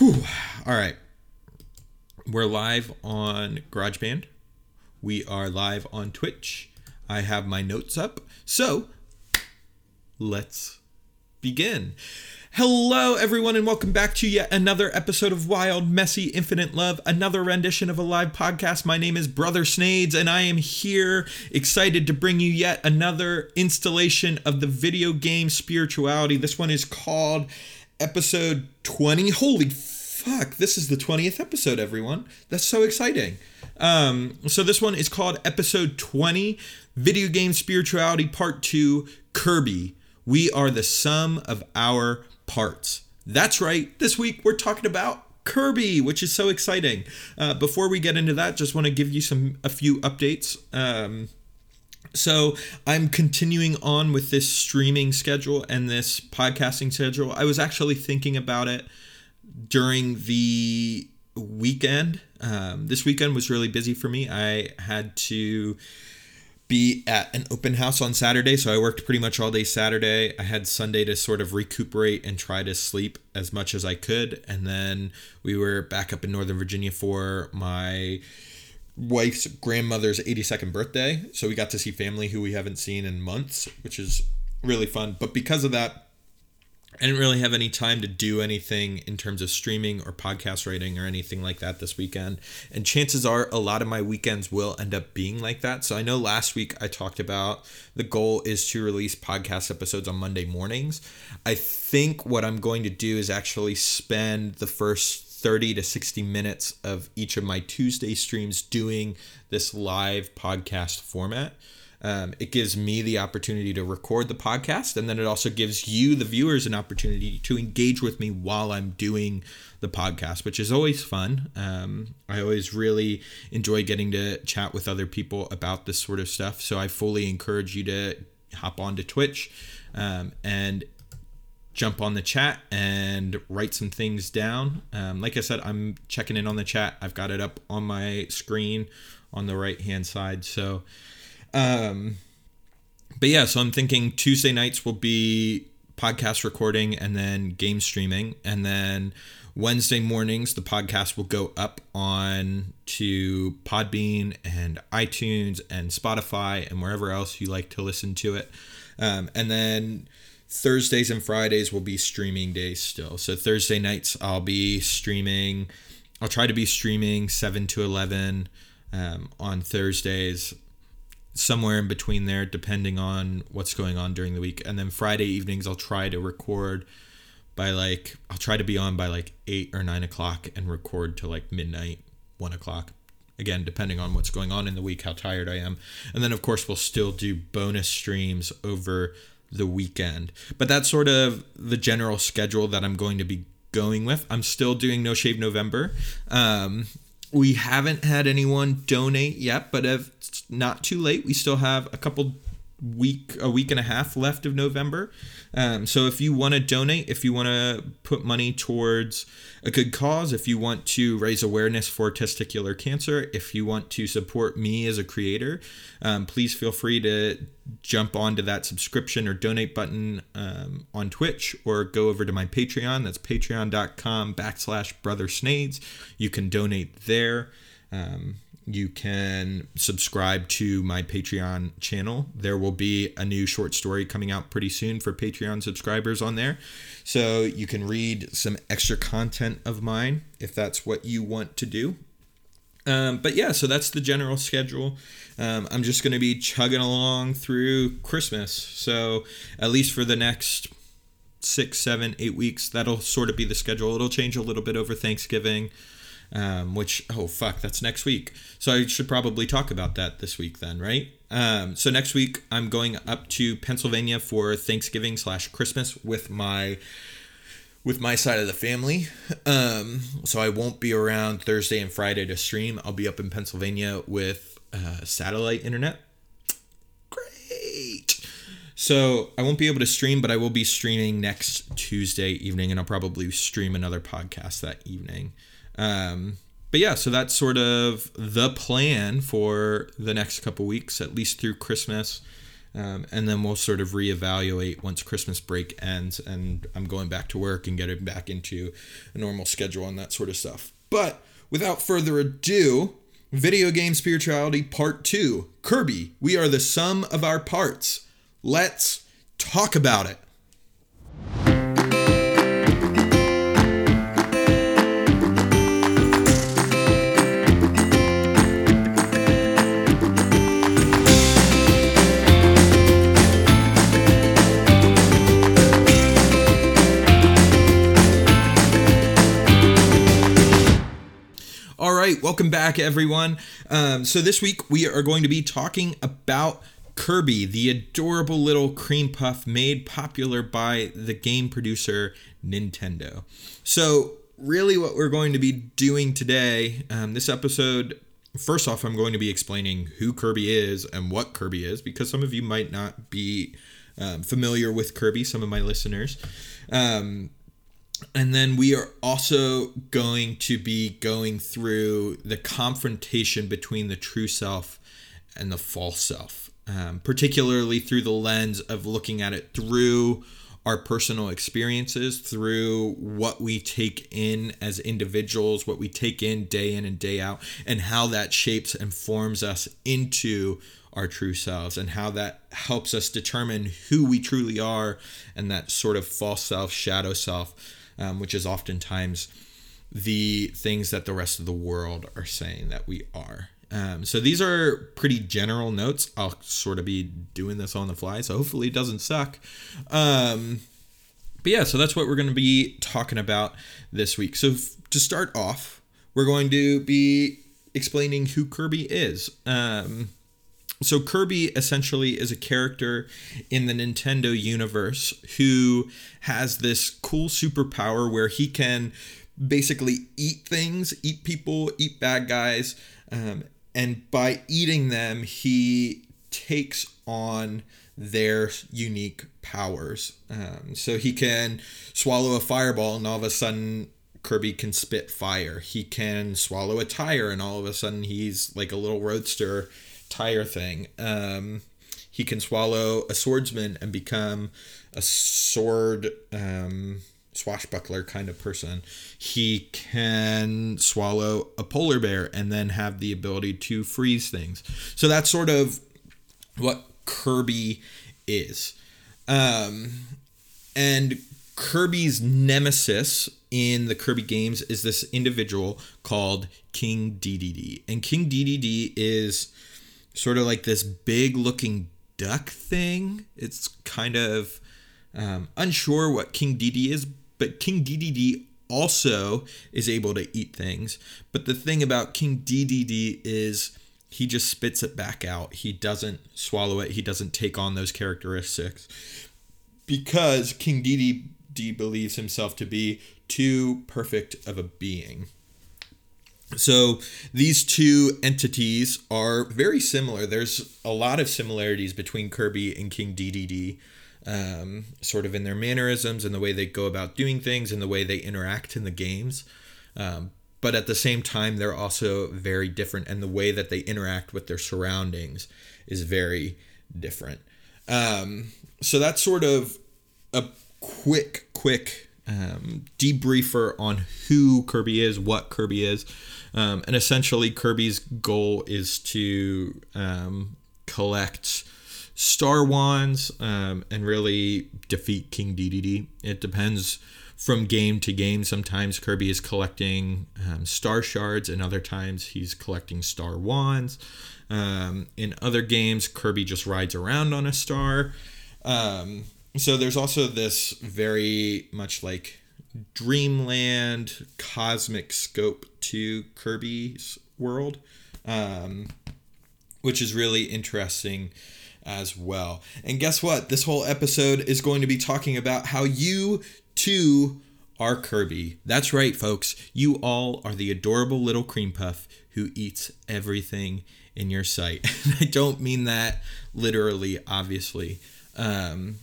Whew. All right. We're live on GarageBand. We are live on Twitch. I have my notes up. So let's begin. Hello, everyone, and welcome back to yet another episode of Wild, Messy, Infinite Love, another rendition of a live podcast. My name is Brother Snades, and I am here excited to bring you yet another installation of the video game spirituality. This one is called episode 20. Holy fuck, this is the 20th episode, everyone. That's so exciting. Um, so, this one is called episode 20 Video Game Spirituality Part 2 Kirby. We are the sum of our parts. That's right. This week we're talking about Kirby, which is so exciting. Uh, before we get into that, just want to give you some a few updates. Um, so I'm continuing on with this streaming schedule and this podcasting schedule. I was actually thinking about it during the weekend. Um, this weekend was really busy for me. I had to be at an open house on Saturday, so I worked pretty much all day Saturday. I had Sunday to sort of recuperate and try to sleep as much as I could, and then we were back up in Northern Virginia for my wife's grandmother's 82nd birthday. So we got to see family who we haven't seen in months, which is really fun. But because of that, I didn't really have any time to do anything in terms of streaming or podcast writing or anything like that this weekend. And chances are a lot of my weekends will end up being like that. So I know last week I talked about the goal is to release podcast episodes on Monday mornings. I think what I'm going to do is actually spend the first 30 to 60 minutes of each of my Tuesday streams doing this live podcast format. Um, it gives me the opportunity to record the podcast, and then it also gives you, the viewers, an opportunity to engage with me while I'm doing the podcast, which is always fun. Um, I always really enjoy getting to chat with other people about this sort of stuff. So I fully encourage you to hop onto Twitch um, and jump on the chat and write some things down. Um, like I said, I'm checking in on the chat. I've got it up on my screen on the right hand side. So, um, but yeah, so I'm thinking Tuesday nights will be podcast recording and then game streaming. And then Wednesday mornings, the podcast will go up on to Podbean and iTunes and Spotify and wherever else you like to listen to it. Um, and then Thursdays and Fridays will be streaming days still. So Thursday nights I'll be streaming. I'll try to be streaming 7 to 11 um, on Thursdays, somewhere in between there, depending on what's going on during the week. And then Friday evenings I'll try to record by like, I'll try to be on by like 8 or 9 o'clock and record to like midnight, 1 o'clock. Again, depending on what's going on in the week, how tired I am. And then, of course, we'll still do bonus streams over the weekend. But that's sort of the general schedule that I'm going to be going with. I'm still doing No Shave November. Um, we haven't had anyone donate yet, but if it's not too late, we still have a couple week a week and a half left of November. Um, so if you want to donate, if you want to put money towards a good cause, if you want to raise awareness for testicular cancer, if you want to support me as a creator, um, please feel free to jump onto that subscription or donate button um, on Twitch or go over to my Patreon. That's patreon.com backslash brother snades. You can donate there. Um, you can subscribe to my Patreon channel. There will be a new short story coming out pretty soon for Patreon subscribers on there. So you can read some extra content of mine if that's what you want to do. Um, but yeah, so that's the general schedule. Um, I'm just going to be chugging along through Christmas. So at least for the next six, seven, eight weeks, that'll sort of be the schedule. It'll change a little bit over Thanksgiving um, which oh fuck, that's next week. So I should probably talk about that this week then, right? Um, so next week I'm going up to Pennsylvania for Thanksgiving slash Christmas with my with my side of the family. Um, so I won't be around Thursday and Friday to stream. I'll be up in Pennsylvania with uh, satellite internet. Great. So I won't be able to stream, but I will be streaming next Tuesday evening, and I'll probably stream another podcast that evening. Um, but yeah, so that's sort of the plan for the next couple weeks, at least through Christmas. Um, and then we'll sort of reevaluate once Christmas break ends and I'm going back to work and getting back into a normal schedule and that sort of stuff. But without further ado, Video Game Spirituality Part 2 Kirby, we are the sum of our parts. Let's talk about it. Welcome back, everyone. Um, so this week we are going to be talking about Kirby, the adorable little cream puff made popular by the game producer Nintendo. So really, what we're going to be doing today, um, this episode. First off, I'm going to be explaining who Kirby is and what Kirby is, because some of you might not be um, familiar with Kirby, some of my listeners. Um, and then we are also going to be going through the confrontation between the true self and the false self, um, particularly through the lens of looking at it through our personal experiences, through what we take in as individuals, what we take in day in and day out, and how that shapes and forms us into our true selves and how that helps us determine who we truly are and that sort of false self, shadow self um, which is oftentimes the things that the rest of the world are saying that we are. Um, so these are pretty general notes. I'll sort of be doing this on the fly, so hopefully it doesn't suck. Um, but yeah, so that's what we're going to be talking about this week. So f- to start off, we're going to be explaining who Kirby is. Um, so Kirby essentially is a character in the Nintendo universe who has this cool superpower where he can basically eat things, eat people, eat bad guys, um, and by eating them, he takes on their unique powers. Um, so he can swallow a fireball, and all of a sudden, Kirby can spit fire. He can swallow a tire, and all of a sudden, he's like a little roadster tire thing. Um, he can swallow a swordsman and become a sword um, swashbuckler kind of person. He can swallow a polar bear and then have the ability to freeze things. So that's sort of what Kirby is. Um, and Kirby's nemesis in the Kirby games is this individual called King Dedede. And King Dedede is sort of like this big looking duck thing. It's kind of um, unsure what King Dedede is, but King Dedede also is able to eat things. But the thing about King Dedede is he just spits it back out. He doesn't swallow it. He doesn't take on those characteristics because King Dedede believes himself to be too perfect of a being. So these two entities are very similar. There's a lot of similarities between Kirby and King Dedede, um, sort of in their mannerisms and the way they go about doing things and the way they interact in the games. Um, but at the same time, they're also very different, and the way that they interact with their surroundings is very different. Um, so that's sort of a quick, quick um, debriefer on who Kirby is, what Kirby is. Um, and essentially, Kirby's goal is to um, collect star wands um, and really defeat King Dedede. It depends from game to game. Sometimes Kirby is collecting um, star shards, and other times he's collecting star wands. Um, in other games, Kirby just rides around on a star. Um, so there's also this very much like dreamland cosmic scope to Kirby's world, um, which is really interesting as well. And guess what? This whole episode is going to be talking about how you too are Kirby. That's right, folks. You all are the adorable little cream puff who eats everything in your sight. I don't mean that literally, obviously. Um,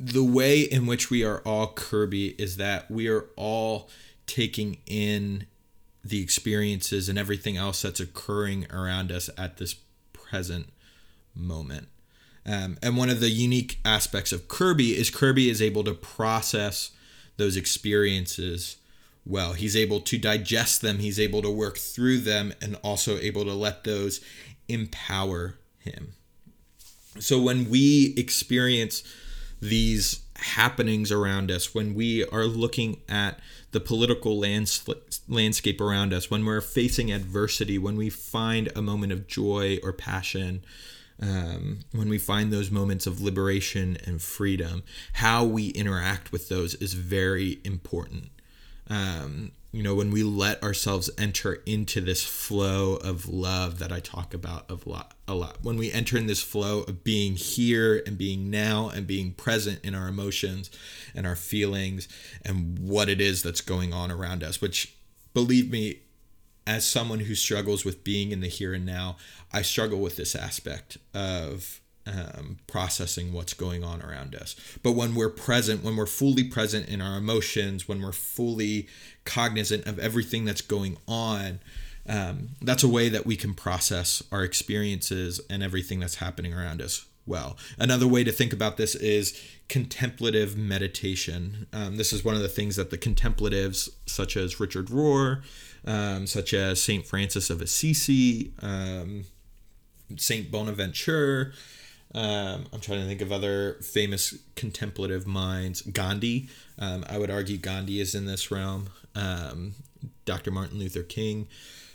the way in which we are all Kirby is that we are all taking in the experiences and everything else that's occurring around us at this present moment. Um, and one of the unique aspects of Kirby is Kirby is able to process those experiences well. He's able to digest them, he's able to work through them, and also able to let those empower him. So when we experience these happenings around us, when we are looking at the political lands- landscape around us, when we're facing adversity, when we find a moment of joy or passion, um, when we find those moments of liberation and freedom, how we interact with those is very important. Um, you know, when we let ourselves enter into this flow of love that I talk about of lot, a lot, when we enter in this flow of being here and being now and being present in our emotions and our feelings and what it is that's going on around us, which believe me, as someone who struggles with being in the here and now, I struggle with this aspect of um, processing what's going on around us. But when we're present, when we're fully present in our emotions, when we're fully cognizant of everything that's going on, um, that's a way that we can process our experiences and everything that's happening around us well. Another way to think about this is contemplative meditation. Um, this is one of the things that the contemplatives, such as Richard Rohr, um, such as Saint Francis of Assisi, um, Saint Bonaventure, um, I'm trying to think of other famous contemplative minds. Gandhi, um, I would argue Gandhi is in this realm. Um, Dr. Martin Luther King,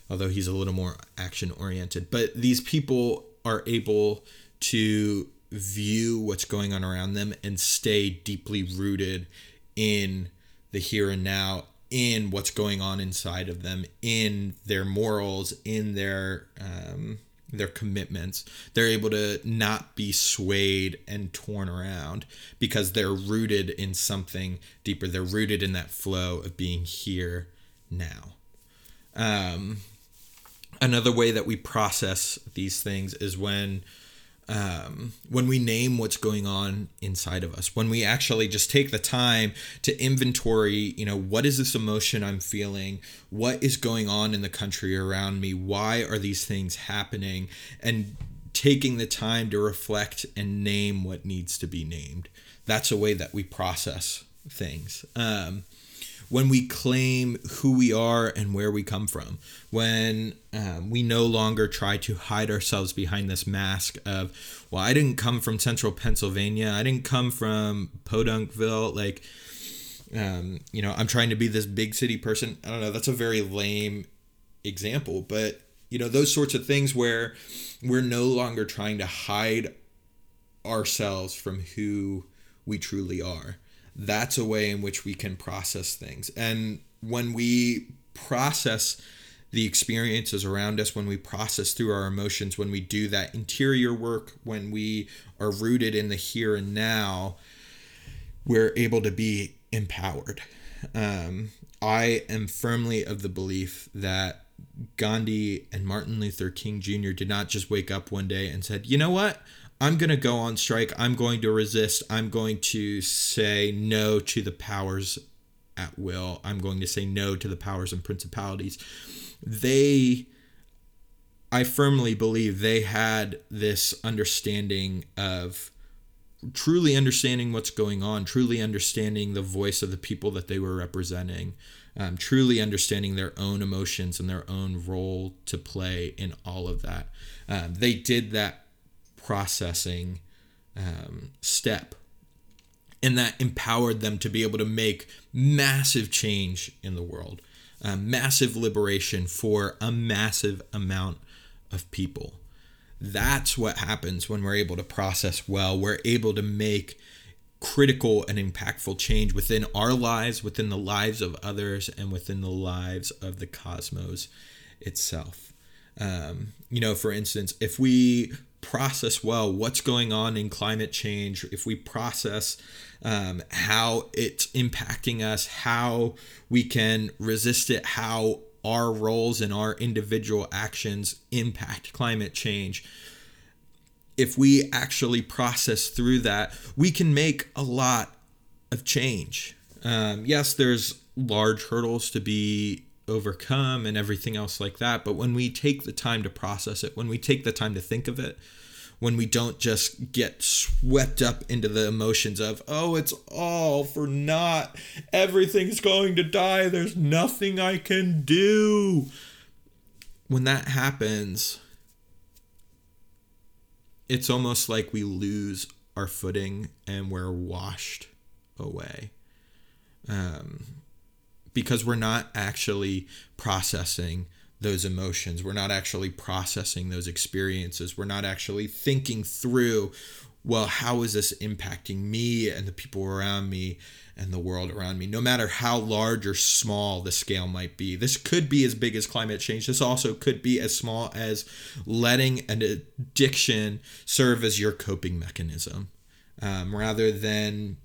although he's a little more action oriented. But these people are able to view what's going on around them and stay deeply rooted in the here and now, in what's going on inside of them, in their morals, in their um, their commitments. They're able to not be swayed and torn around because they're rooted in something deeper. They're rooted in that flow of being here now. Um, another way that we process these things is when um, when we name what's going on inside of us, when we actually just take the time to inventory, you know, what is this emotion I'm feeling? What is going on in the country around me? Why are these things happening? And taking the time to reflect and name what needs to be named. That's a way that we process things. Um, when we claim who we are and where we come from, when um, we no longer try to hide ourselves behind this mask of, well, I didn't come from central Pennsylvania, I didn't come from Podunkville, like, um, you know, I'm trying to be this big city person. I don't know, that's a very lame example, but, you know, those sorts of things where we're no longer trying to hide ourselves from who we truly are that's a way in which we can process things. And when we process the experiences around us, when we process through our emotions, when we do that interior work, when we are rooted in the here and now, we're able to be empowered. Um, I am firmly of the belief that Gandhi and Martin Luther King Jr. did not just wake up one day and said, you know what? I'm going to go on strike. I'm going to resist. I'm going to say no to the powers at will. I'm going to say no to the powers and principalities. They, I firmly believe they had this understanding of truly understanding what's going on, truly understanding the voice of the people that they were representing, um, truly understanding their own emotions and their own role to play in all of that. Um, they did that processing um, step. And that empowered them to be able to make massive change in the world, uh, massive liberation for a massive amount of people. That's what happens when we're able to process well. We're able to make critical and impactful change within our lives, within the lives of others, and within the lives of the cosmos itself. Um, you know, for instance, if we process well what's going on in climate change, if we process um, how it's impacting us, how we can resist it, how our roles and our individual actions impact climate change. If we actually process through that, we can make a lot of change. Um, yes, there's large hurdles to be overcome and everything else like that. But when we take the time to process it, when we take the time to think of it, when we don't just get swept up into the emotions of, oh, it's all for naught. Everything's going to die. There's nothing I can do. When that happens, it's almost like we lose our footing and we're washed away. Um, because we're not actually processing those emotions. We're not actually processing those experiences. We're not actually thinking through, well, how is this impacting me and the people around me and the world around me? No matter how large or small the scale might be. This could be as big as climate change. This also could be as small as letting an addiction serve as your coping mechanism. Um, rather than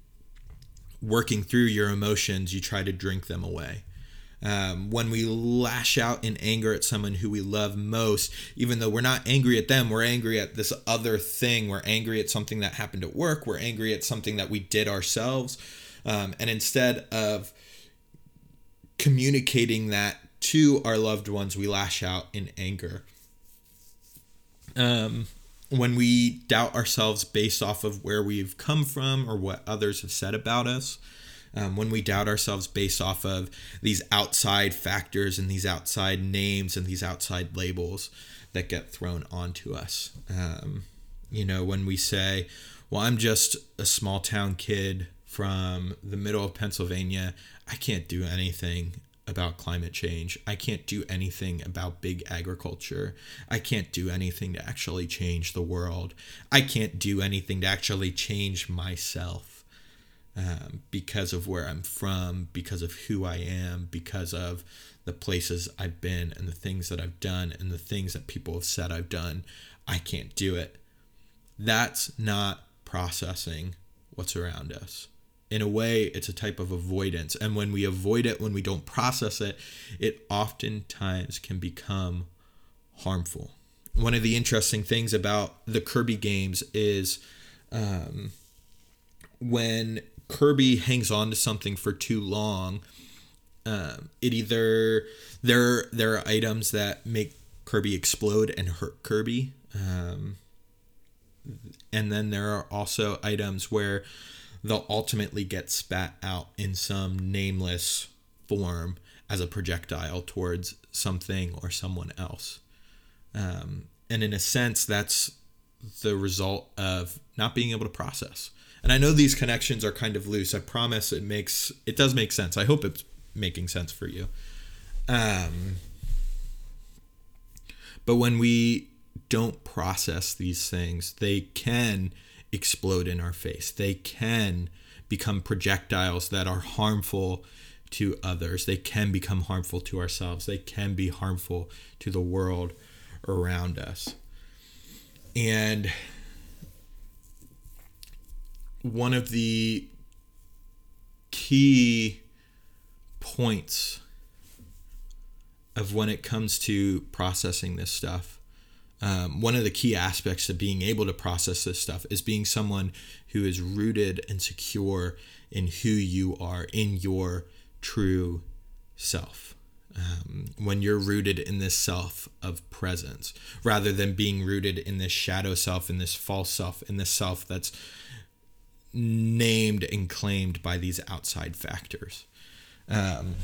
working through your emotions, you try to drink them away. Um, when we lash out in anger at someone who we love most, even though we're not angry at them, we're angry at this other thing. We're angry at something that happened at work. We're angry at something that we did ourselves. Um, and instead of communicating that to our loved ones, we lash out in anger. Um, when we doubt ourselves based off of where we've come from or what others have said about us, um, when we doubt ourselves based off of these outside factors and these outside names and these outside labels that get thrown onto us. Um, you know, when we say, well, I'm just a small town kid from the middle of Pennsylvania, I can't do anything about climate change. I can't do anything about big agriculture. I can't do anything to actually change the world. I can't do anything to actually change myself um, because of where I'm from, because of who I am, because of the places I've been and the things that I've done and the things that people have said I've done. I can't do it. That's not processing what's around us. In a way, it's a type of avoidance. And when we avoid it, when we don't process it, it oftentimes can become harmful. One of the interesting things about the Kirby games is um, when Kirby hangs on to something for too long, um, it either there there are items that make Kirby explode and hurt Kirby, um, and then there are also items where they'll ultimately get spat out in some nameless form as a projectile towards something or someone else. Um, and in a sense, that's the result of not being able to process. And I know these connections are kind of loose. I promise it makes it does make sense. I hope it's making sense for you. Um, but when we don't process these things, they can explode in our face. They can become projectiles that are harmful to others. They can become harmful to ourselves. They can be harmful to the world around us. And one of the key points of when it comes to processing this stuff. Um, one of the key aspects of being able to process this stuff is being someone who is rooted and secure in who you are, in your true self. Um, when you're rooted in this self of presence, rather than being rooted in this shadow self, in this false self, in this self that's named and claimed by these outside factors. Um,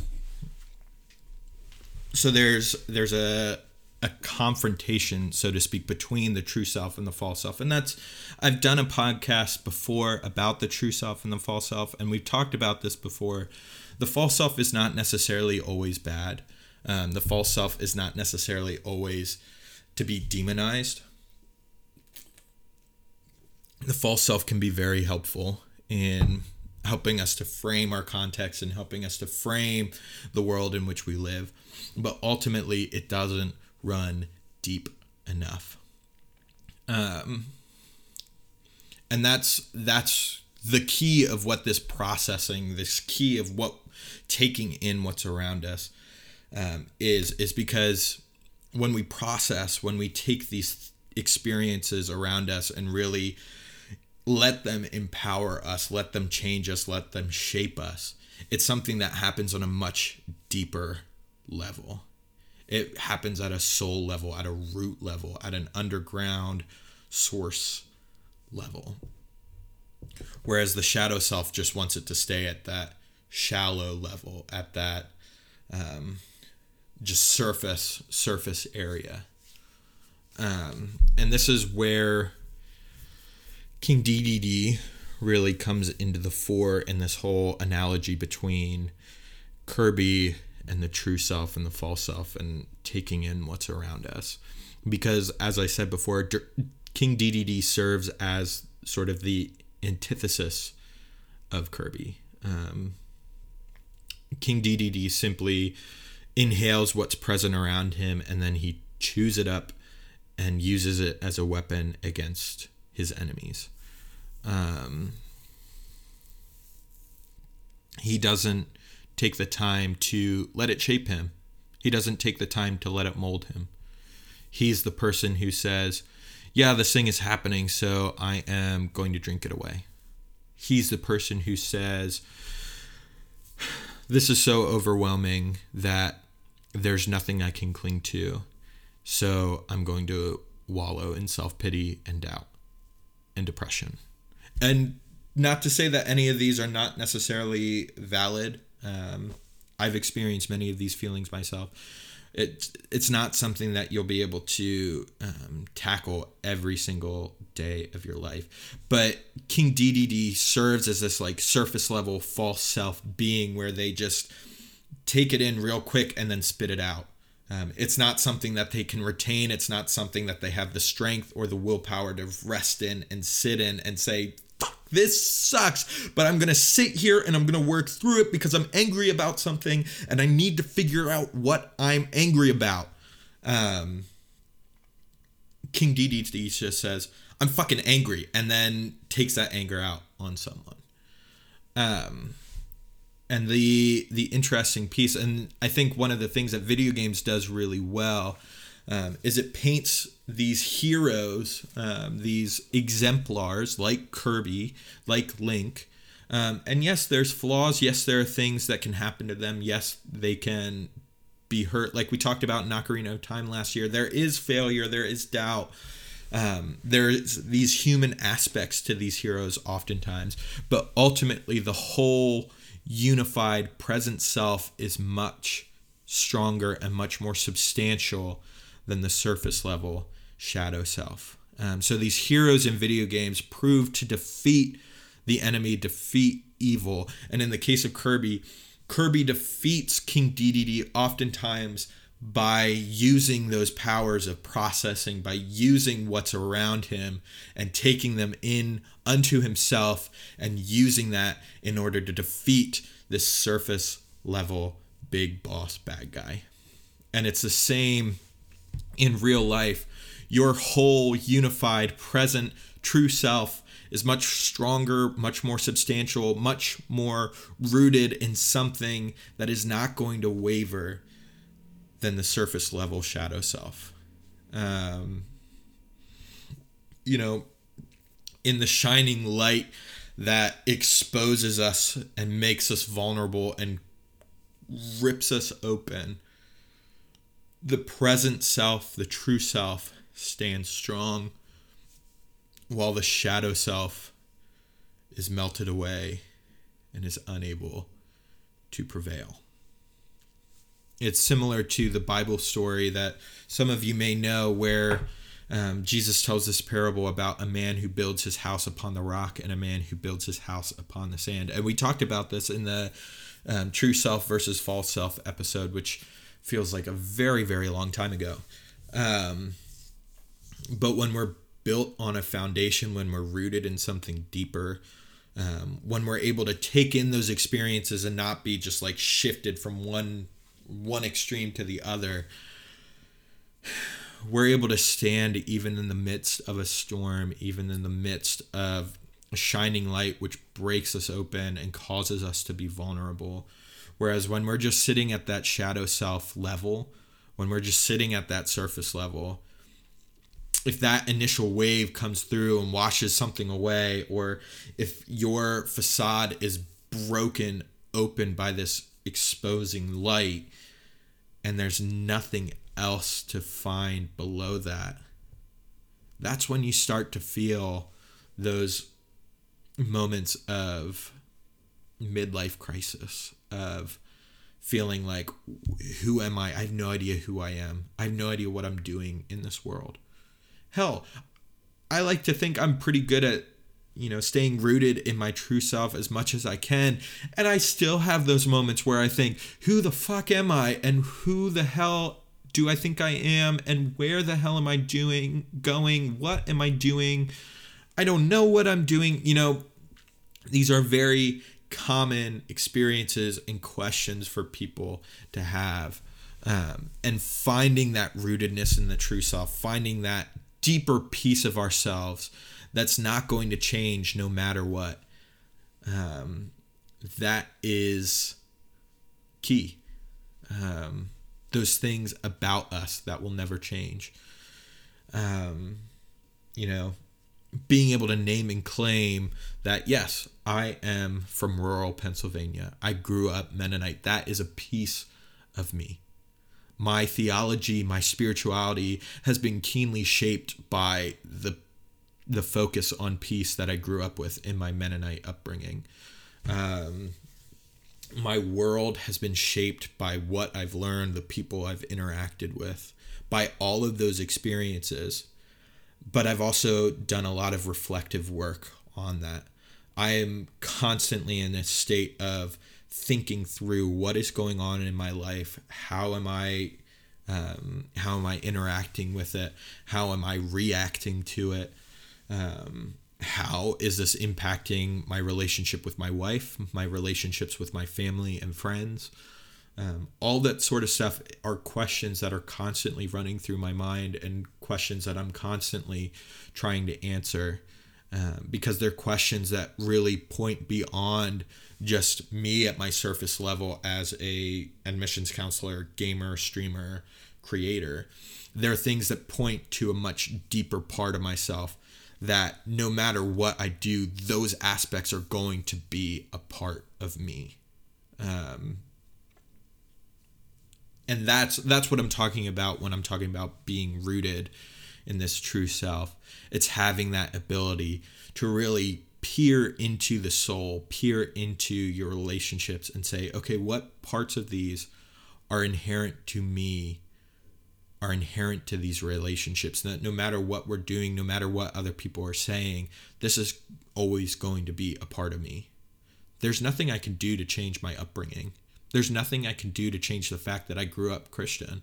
so there's there's a a confrontation, so to speak, between the true self and the false self, and that's I've done a podcast before about the true self and the false self, and we've talked about this before. The false self is not necessarily always bad. Um, the false self is not necessarily always to be demonized the false self can be very helpful in helping us to frame our context and helping us to frame the world in which we live. But ultimately, it doesn't run deep enough. Um, and that's that's the key of what this processing, this key of what taking in what's around us um, is, is because when we process, when we take these experiences around us and really let them empower us, let them change us, let them shape us. It's something that happens on a much deeper level. It happens at a soul level, at a root level, at an underground source level. Whereas the shadow self just wants it to stay at that shallow level, at that um, just surface surface area. Um, and this is where King Dedede really comes into the fore in this whole analogy between Kirby and the true self and the false self and taking in what's around us. Because, as I said before, King Dedede serves as sort of the antithesis of Kirby. Um, King Dedede simply inhales what's present around him and then he chews it up and uses it as a weapon against his enemies. Um, he doesn't take the time to let it shape him. He doesn't take the time to let it mold him. He's the person who says, Yeah, this thing is happening, so I am going to drink it away. He's the person who says, This is so overwhelming that there's nothing I can cling to, so I'm going to wallow in self pity and doubt and depression. And not to say that any of these are not necessarily valid um, I've experienced many of these feelings myself. It's it's not something that you'll be able to um, tackle every single day of your life. But King Dedede serves as this like surface level false self being where they just take it in real quick and then spit it out. Um, it's not something that they can retain. It's not something that they have the strength or the willpower to rest in and sit in and say, this sucks, but I'm to sit here and I'm to work through it because I'm angry about something and I need to figure out what I'm angry about. Um, King Dedede just says, I'm fucking angry, and then takes that anger out on someone. Um, and the the interesting piece, and I think one of the things that video games does really well um, is it paints these heroes, um, these exemplars like Kirby, like Link. Um, and yes, there's flaws. Yes, there are things that can happen to them. Yes, they can be hurt. Like we talked about in Ocarina of Time last year, there is failure, there is doubt. Um, there's these human aspects to these heroes oftentimes, but ultimately the whole unified present self is much stronger and much more substantial than the surface level shadow self. Um, so these heroes in video games prove to defeat the enemy, defeat evil. And in the case of Kirby, Kirby defeats King Dedede oftentimes by using those powers of processing, by using what's around him and taking them in unto himself and using that in order to defeat this surface level big boss bad guy. And it's the same in real life, your whole unified, present, true self is much stronger, much more substantial, much more rooted in something that is not going to waver than the surface level shadow self. Um, you know, in the shining light that exposes us and makes us vulnerable and rips us open the present self, the true self, stands strong, while the shadow self is melted away and is unable to prevail. It's similar to the Bible story that some of you may know, where um, Jesus tells this parable about a man who builds his house upon the rock and a man who builds his house upon the sand. And we talked about this in the um, true self versus false self episode, which feels like a very very long time ago um, but when we're built on a foundation when we're rooted in something deeper um, when we're able to take in those experiences and not be just like shifted from one one extreme to the other we're able to stand even in the midst of a storm even in the midst of a shining light which breaks us open and causes us to be vulnerable. Whereas when we're just sitting at that shadow self level, when we're just sitting at that surface level, if that initial wave comes through and washes something away, or if your facade is broken open by this exposing light and there's nothing else to find below that, that's when you start to feel those moments of midlife crisis of feeling like who am i? I have no idea who i am. I have no idea what i'm doing in this world hell i like to think i'm pretty good at you know staying rooted in my true self as much as i can. And i still have those moments where i think who the fuck am i? And who the hell do i think i am? And where the hell am i doing going? What am i doing? I don't know what i'm doing. You know these are very common experiences and questions for people to have. Um, and finding that rootedness in the true self, finding that deeper piece of ourselves that's not going to change no matter what. Um, that is key. Um, those things about us that will never change. Um, you know, being able to name and claim that yes, I am from rural Pennsylvania. I grew up Mennonite. That is a piece of me. My theology, my spirituality has been keenly shaped by the the focus on peace that I grew up with in my Mennonite upbringing. Um, my world has been shaped by what I've learned, the people I've interacted with, by all of those experiences but I've also done a lot of reflective work on that. I am constantly in a state of thinking through what is going on in my life. How am I? Um, how am I interacting with it? How am I reacting to it? Um, how is this impacting my relationship with my wife, my relationships with my family and friends? Um, all that sort of stuff are questions that are constantly running through my mind and questions that I'm constantly trying to answer um, because they're questions that really point beyond just me at my surface level as a admissions counselor, gamer, streamer, creator. There are things that point to a much deeper part of myself that no matter what I do, those aspects are going to be a part of me. Um, and that's that's what I'm talking about when I'm talking about being rooted in this true self. It's having that ability to really peer into the soul, peer into your relationships and say, okay, what parts of these are inherent to me, are inherent to these relationships. That no matter what we're doing, no matter what other people are saying, this is always going to be a part of me. There's nothing I can do to change my upbringing. There's nothing I can do to change the fact that I grew up Christian.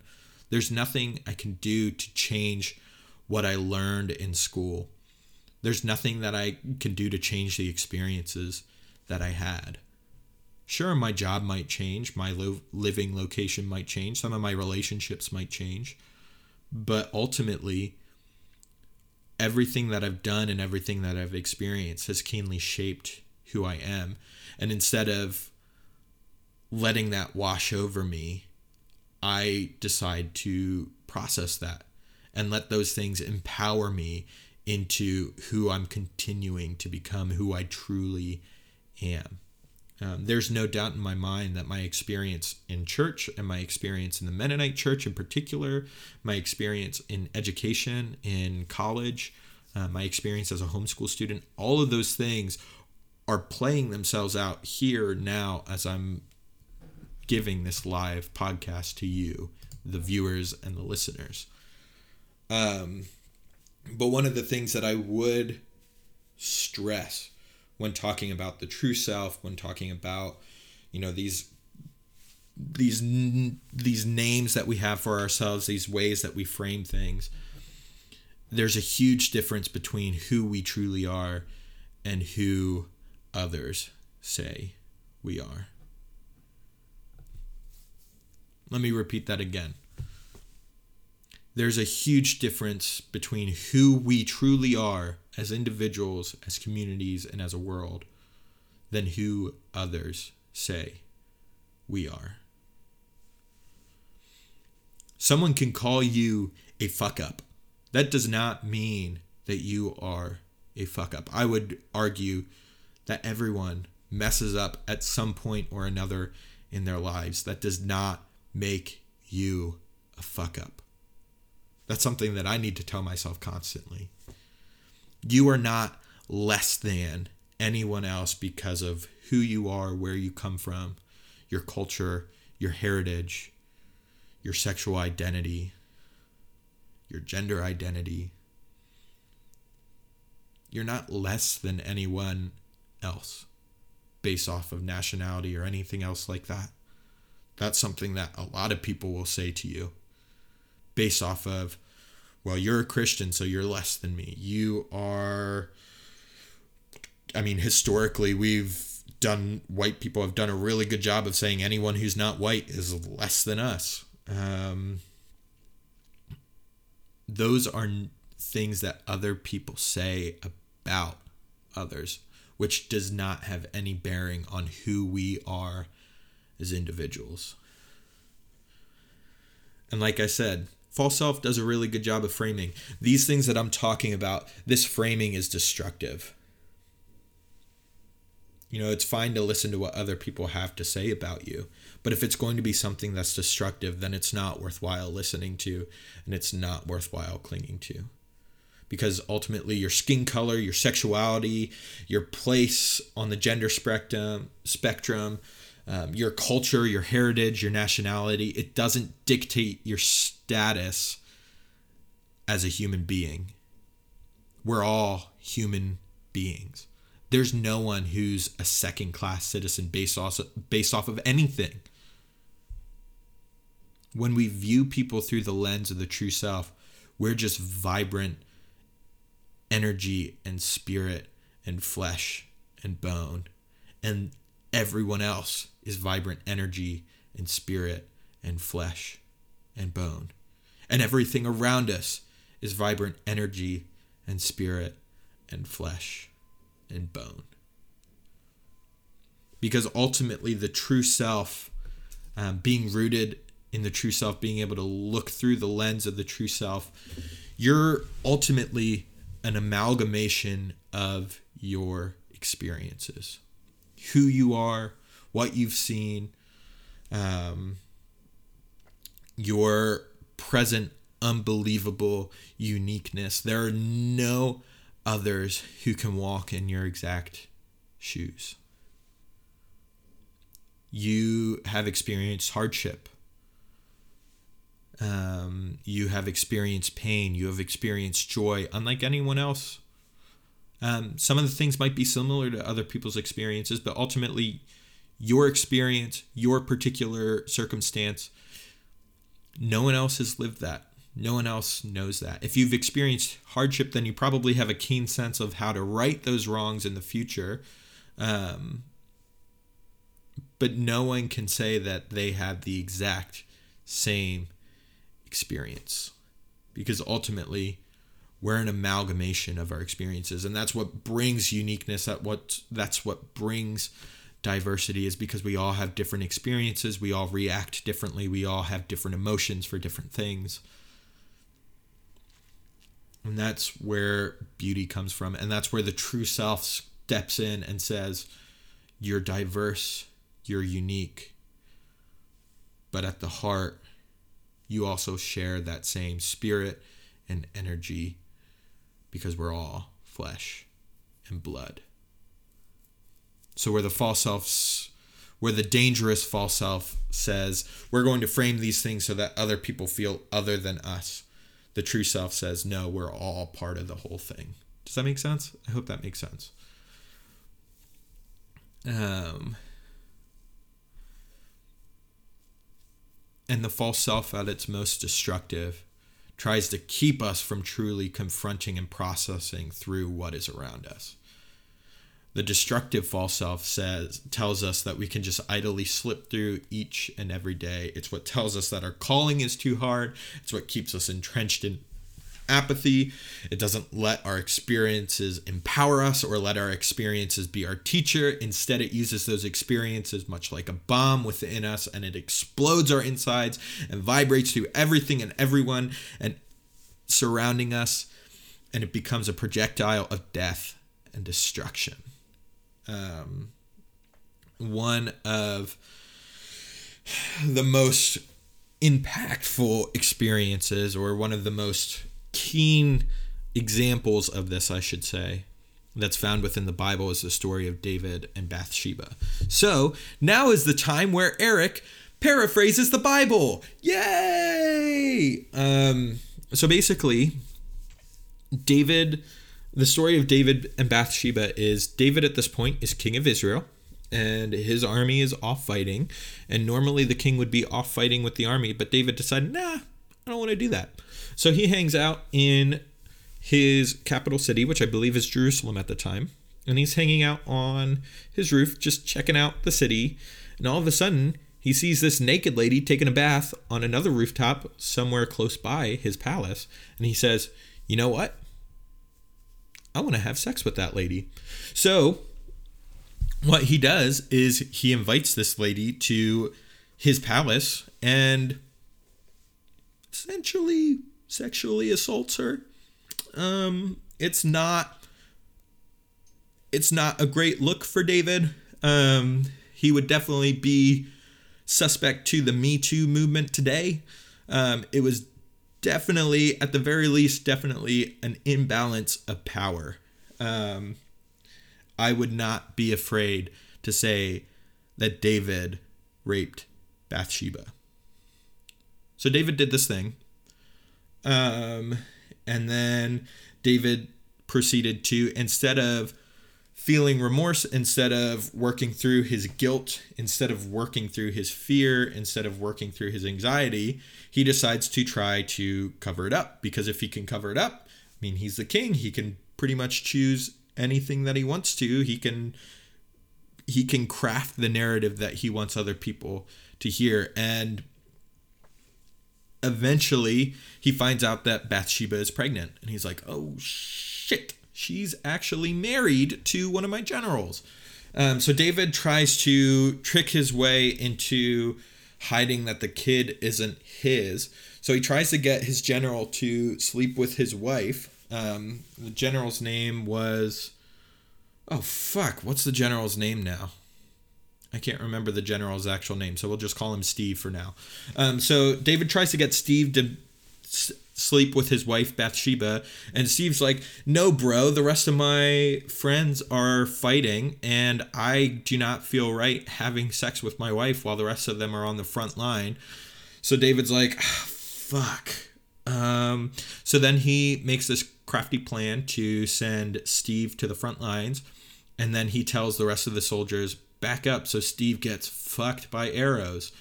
There's nothing I can do to change what I learned in school. There's nothing that I can do to change the experiences that I had. Sure, my job might change, my lo- living location might change, some of my relationships might change, but ultimately, everything that I've done and everything that I've experienced has keenly shaped who I am. And instead of letting that wash over me, I decide to process that and let those things empower me into who I'm continuing to become, who I truly am. Um, there's no doubt in my mind that my experience in church and my experience in the Mennonite church in particular, my experience in education, in college, uh, my experience as a homeschool student, all of those things are playing themselves out here now as I'm giving this live podcast to you, the viewers and the listeners. Um, but one of the things that I would stress when talking about the true self, when talking about, you know, these these these names that we have for ourselves, these ways that we frame things, there's a huge difference between who we truly are and who others say we are. Let me repeat that again. There's a huge difference between who we truly are as individuals, as communities, and as a world than who others say we are. Someone can call you a fuck up. That does not mean that you are a fuck up. I would argue that everyone messes up at some point or another in their lives. That does not make you a fuck up. That's something that I need to tell myself constantly. You are not less than anyone else because of who you are, where you come from, your culture, your heritage, your sexual identity, your gender identity. You're not less than anyone else based off of nationality or anything else like that. That's something that a lot of people will say to you based off of, well, you're a Christian, so you're less than me. You are, I mean, historically, we've done, white people have done a really good job of saying anyone who's not white is less than us. Um, those are things that other people say about others, which does not have any bearing on who we are as individuals. And like I said, false self does a really good job of framing. These things that I'm talking about, this framing is destructive. You know, it's fine to listen to what other people have to say about you, but if it's going to be something that's destructive, then it's not worthwhile listening to and it's not worthwhile clinging to. Because ultimately, your skin color, your sexuality, your place on the gender spectrum, spectrum, um, your culture, your heritage, your nationality, it doesn't dictate your status as a human being. We're all human beings. There's no one who's a second class citizen based off, based off of anything. When we view people through the lens of the true self, we're just vibrant energy and spirit and flesh and bone. And everyone else is vibrant energy and spirit and flesh and bone. And everything around us is vibrant energy and spirit and flesh and bone. Because ultimately, the true self, um, being rooted in the true self, being able to look through the lens of the true self, you're ultimately an amalgamation of your experiences who you are, what you've seen, um, your present unbelievable uniqueness. There are no others who can walk in your exact shoes. You have experienced hardship. Um, you have experienced pain. You have experienced joy, unlike anyone else um, some of the things might be similar to other people's experiences, but ultimately, your experience, your particular circumstance, no one else has lived that. No one else knows that. If you've experienced hardship, then you probably have a keen sense of how to right those wrongs in the future. Um, but no one can say that they had the exact same experience because ultimately we're an amalgamation of our experiences and that's what brings uniqueness that what that's what brings diversity is because we all have different experiences we all react differently we all have different emotions for different things and that's where beauty comes from and that's where the true self steps in and says you're diverse you're unique but at the heart you also share that same spirit and energy because we're all flesh and blood. So where the false self where the dangerous false self says, we're going to frame these things so that other people feel other than us. The true self says, no, we're all part of the whole thing. Does that make sense? I hope that makes sense. Um, and the false self at its most destructive tries to keep us from truly confronting and processing through what is around us. The destructive false self says tells us that we can just idly slip through each and every day. It's what tells us that our calling is too hard. It's what keeps us entrenched in apathy. It doesn't let our experiences empower us or let our experiences be our teacher. Instead, it uses those experiences much like a bomb within us and it explodes our insides and vibrates through everything and everyone and surrounding us. And it becomes a projectile of death and destruction. Um, one of the most impactful experiences, or one of the most keen examples of this, I should say, that's found within the Bible is the story of David and Bathsheba. So now is the time where Eric paraphrases the Bible. Yay! Um, so basically, David, the story of David and Bathsheba is David at this point is king of Israel and his army is off fighting. And normally the king would be off fighting with the army, but David decided, nah, I don't want to do that. So he hangs out in his capital city, which I believe is Jerusalem at the time. And he's hanging out on his roof, just checking out the city. And all of a sudden, he sees this naked lady taking a bath on another rooftop somewhere close by his palace. And he says, You know what? I want to have sex with that lady. So what he does is he invites this lady to his palace and essentially sexually assaults her. Um, it's not it's not a great look for David. Um, he would definitely be suspect to the Me Too movement today. Um, it was definitely, at the very least, definitely an imbalance of power. Um, I would not be afraid to say that David raped Bathsheba. So David did this thing. Um, and then David proceeded to, instead of feeling remorse, instead of working through his guilt, instead of working through his fear, instead of working through his anxiety, he decides to try to cover it up. Because if he can cover it up, I mean, he's the king. He can pretty much choose anything that he wants to. He can he can craft the narrative that he wants other people to hear and eventually he finds out that Bathsheba is pregnant and he's like, "Oh shit, she's actually married to one of my generals." Um, so David tries to trick his way into hiding that the kid isn't his. So he tries to get his general to sleep with his wife um, the general's name was. Oh, fuck. What's the general's name now? I can't remember the general's actual name, so we'll just call him Steve for now. Um, so David tries to get Steve to sleep with his wife Bathsheba, and Steve's like, "No, bro. The rest of my friends are fighting, and I do not feel right having sex with my wife while the rest of them are on the front line." So David's like, "Fuck." Um, so then he makes this crafty plan to send Steve to the front lines, and then he tells the rest of the soldiers back up. So Steve gets fucked by arrows.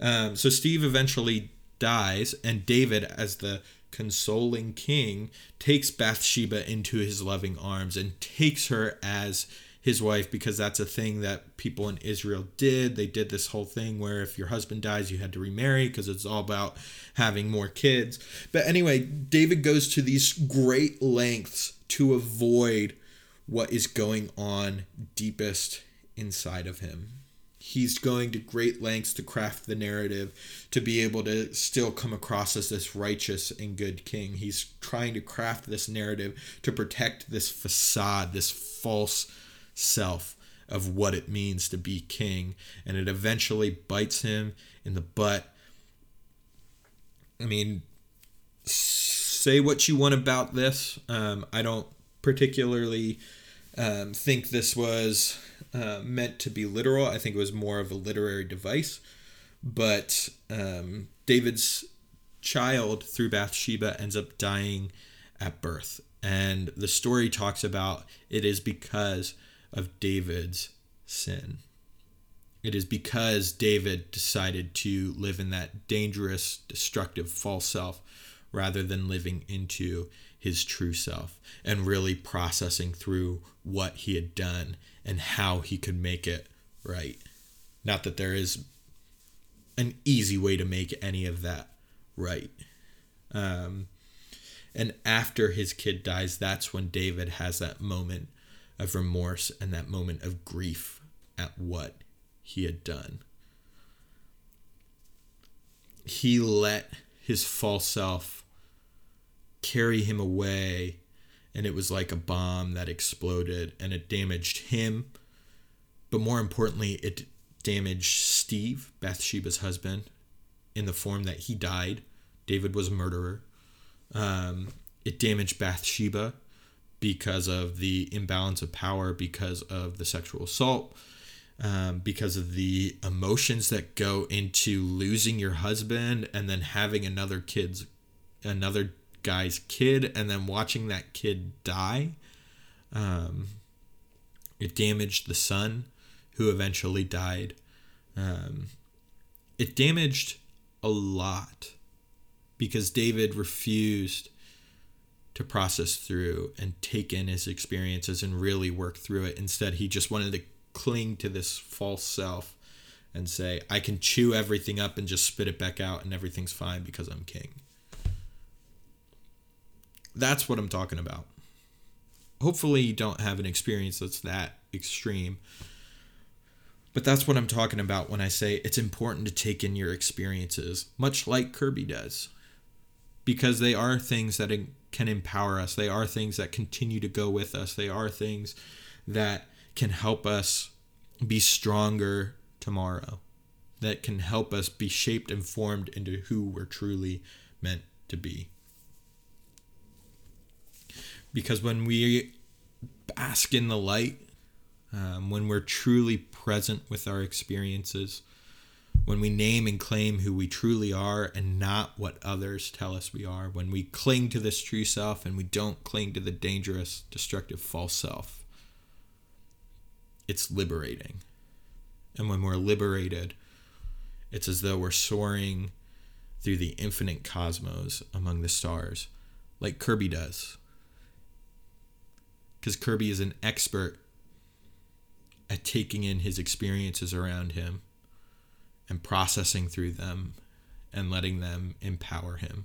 Um, so Steve eventually dies, and David, as the consoling king, takes Bathsheba into his loving arms and takes her as his wife because that's a thing that people in Israel did. They did this whole thing where if your husband dies, you had to remarry because it's all about having more kids. But anyway, David goes to these great lengths to avoid what is going on deepest inside of him. He's going to great lengths to craft the narrative to be able to still come across as this righteous and good king. He's trying to craft this narrative to protect this facade, this false self of what it means to be king. And it eventually bites him in the butt. I mean, say what you want about this. Um, I don't particularly um, think this was uh, meant to be literal. I think it was more of a literary device. But um, David's child through Bathsheba ends up dying at birth. And the story talks about it is because of David's sin. It is because David decided to live in that dangerous, destructive false self rather than living into his true self and really processing through what he had done and how he could make it right. Not that there is an easy way to make any of that right. Um, and after his kid dies, that's when David has that moment of remorse and that moment of grief at what he had done. He let his false self carry him away, and it was like a bomb that exploded and it damaged him. But more importantly, it damaged Steve, Bathsheba's husband, in the form that he died. David was a murderer. Um, it damaged Bathsheba because of the imbalance of power, because of the sexual assault, um, because of the emotions that go into losing your husband and then having another kid's another guy's kid and then watching that kid die. Um, it damaged the son, who eventually died. Um, it damaged a lot because David refused to process through and take in his experiences and really work through it. Instead, he just wanted to cling to this false self and say, I can chew everything up and just spit it back out and everything's fine because I'm king. That's what I'm talking about. Hopefully, you don't have an experience that's that extreme. But that's what I'm talking about when I say it's important to take in your experiences, much like Kirby does. Because they are things that can empower us, they are things that continue to go with us, they are things that can help us be stronger tomorrow, that can help us be shaped and formed into who we're truly meant to be. Because when we bask in the light, um, when we're truly present with our experiences, when we name and claim who we truly are and not what others tell us we are, when we cling to this true self and we don't cling to the dangerous, destructive false self, it's liberating. And when we're liberated, it's as though we're soaring through the infinite cosmos among the stars, like Kirby does. Because Kirby is an expert at taking in his experiences around him and processing through them and letting them empower him.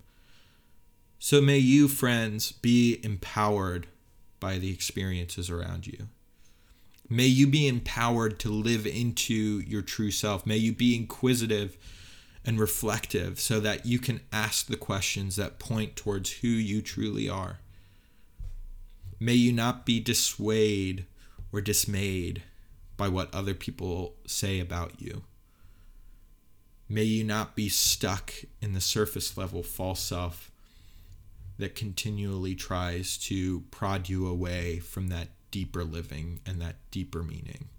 So may you, friends, be empowered by the experiences around you. May you be empowered to live into your true self. May you be inquisitive and reflective so that you can ask the questions that point towards who you truly are. May you not be dissuaded or dismayed by what other people say about you. May you not be stuck in the surface level false self that continually tries to prod you away from that deeper living and that deeper meaning.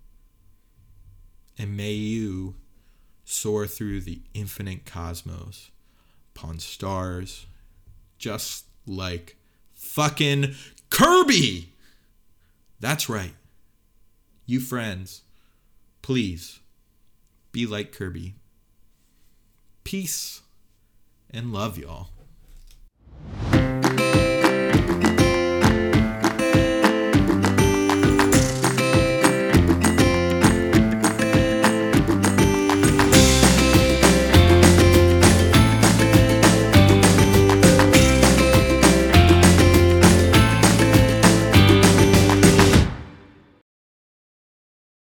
And may you soar through the infinite cosmos upon stars, just like fucking Kirby! That's right. You friends, please be like Kirby. Peace and love, y'all.